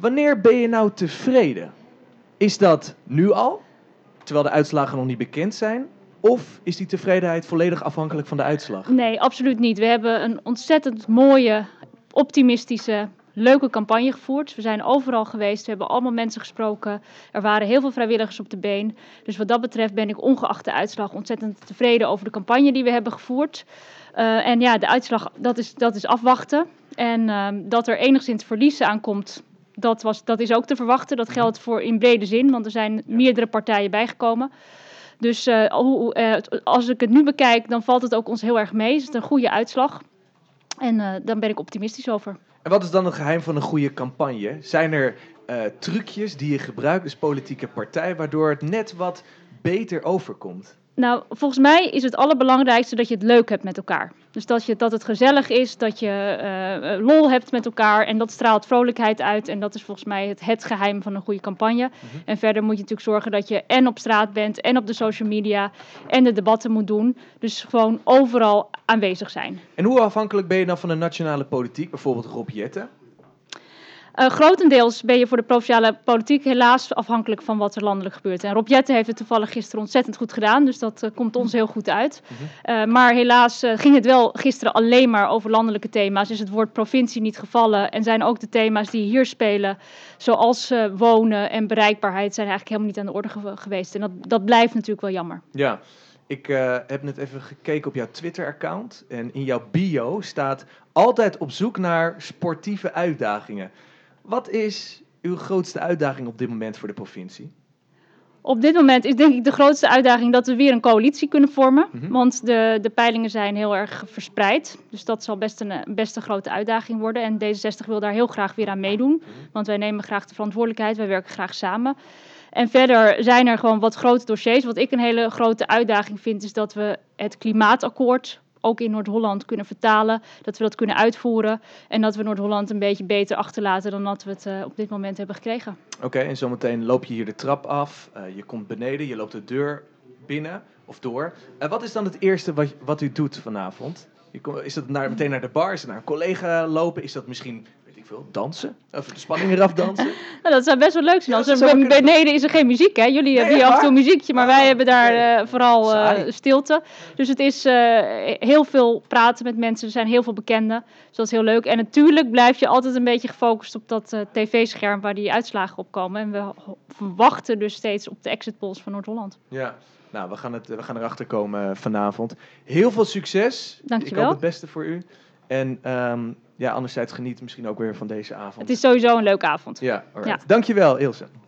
Wanneer ben je nou tevreden? Is dat nu al, terwijl de uitslagen nog niet bekend zijn? Of is die tevredenheid volledig afhankelijk van de uitslag? Nee, absoluut niet. We hebben een ontzettend mooie, optimistische, leuke campagne gevoerd. We zijn overal geweest, we hebben allemaal mensen gesproken. Er waren heel veel vrijwilligers op de been. Dus wat dat betreft ben ik ongeacht de uitslag ontzettend tevreden over de campagne die we hebben gevoerd. Uh, en ja, de uitslag, dat is, dat is afwachten. En uh, dat er enigszins verlies aankomt, dat, was, dat is ook te verwachten. Dat geldt voor in brede zin, want er zijn meerdere partijen bijgekomen. Dus uh, als ik het nu bekijk, dan valt het ook ons heel erg mee. Is het een goede uitslag. En uh, dan ben ik optimistisch over. En wat is dan het geheim van een goede campagne? Zijn er trucjes die je gebruikt als politieke partij, waardoor het net wat beter overkomt? Nou, volgens mij is het allerbelangrijkste dat je het leuk hebt met elkaar. Dus dat, je, dat het gezellig is, dat je uh, lol hebt met elkaar en dat straalt vrolijkheid uit. En dat is volgens mij het, het geheim van een goede campagne. Mm -hmm. En verder moet je natuurlijk zorgen dat je en op straat bent en op de social media en de debatten moet doen. Dus gewoon overal aanwezig zijn. En hoe afhankelijk ben je dan van de nationale politiek, bijvoorbeeld Rob Jetten? Uh, grotendeels ben je voor de provinciale politiek helaas afhankelijk van wat er landelijk gebeurt. En Rob Jetten heeft het toevallig gisteren ontzettend goed gedaan, dus dat uh, komt ons heel goed uit. Uh, maar helaas ging het wel gisteren alleen maar over landelijke thema's. Is het woord provincie niet gevallen en zijn ook de thema's die hier spelen, zoals wonen en bereikbaarheid, zijn eigenlijk helemaal niet aan de orde ge geweest. En dat, dat blijft natuurlijk wel jammer. Ja. Ik uh, heb net even gekeken op jouw Twitter-account. En in jouw bio staat altijd op zoek naar sportieve uitdagingen. Wat is uw grootste uitdaging op dit moment voor de provincie? Op dit moment is denk ik de grootste uitdaging dat we weer een coalitie kunnen vormen. Mm -hmm. Want de, de peilingen zijn heel erg verspreid. Dus dat zal best een, best een grote uitdaging worden. En D66 wil daar heel graag weer aan meedoen. Mm -hmm. Want wij nemen graag de verantwoordelijkheid. Wij werken graag samen. En verder zijn er gewoon wat grote dossiers. Wat ik een hele grote uitdaging vind, is dat we het klimaatakkoord ook in Noord-Holland kunnen vertalen. Dat we dat kunnen uitvoeren. En dat we Noord-Holland een beetje beter achterlaten dan dat we het uh, op dit moment hebben gekregen. Oké, okay, en zometeen loop je hier de trap af. Uh, je komt beneden, je loopt de deur binnen of door. Uh, wat is dan het eerste wat, wat u doet vanavond? Is dat naar, meteen naar de bar? Is het naar een collega lopen? Is dat misschien veel dansen? Of de spanning eraf dansen? nou, dat zou best wel leuk zijn. Ja, Als er, beneden is er geen muziek, hè? Jullie nee, hebben hier af en toe muziekje, maar wij hebben daar okay. uh, vooral uh, stilte. Dus het is uh, heel veel praten met mensen. Er zijn heel veel bekenden. Dus dat is heel leuk. En natuurlijk blijf je altijd een beetje gefocust op dat tv-scherm waar die uitslagen op komen. En we verwachten dus steeds op de exit polls van Noord-Holland. Ja. Nou, we gaan, het, we gaan erachter komen vanavond. Heel veel succes. Dankjewel. Ik hoop het beste voor u. En um, ja, anderzijds geniet misschien ook weer van deze avond. Het is sowieso een leuke avond. Ja, alright. ja. Dankjewel Ilse.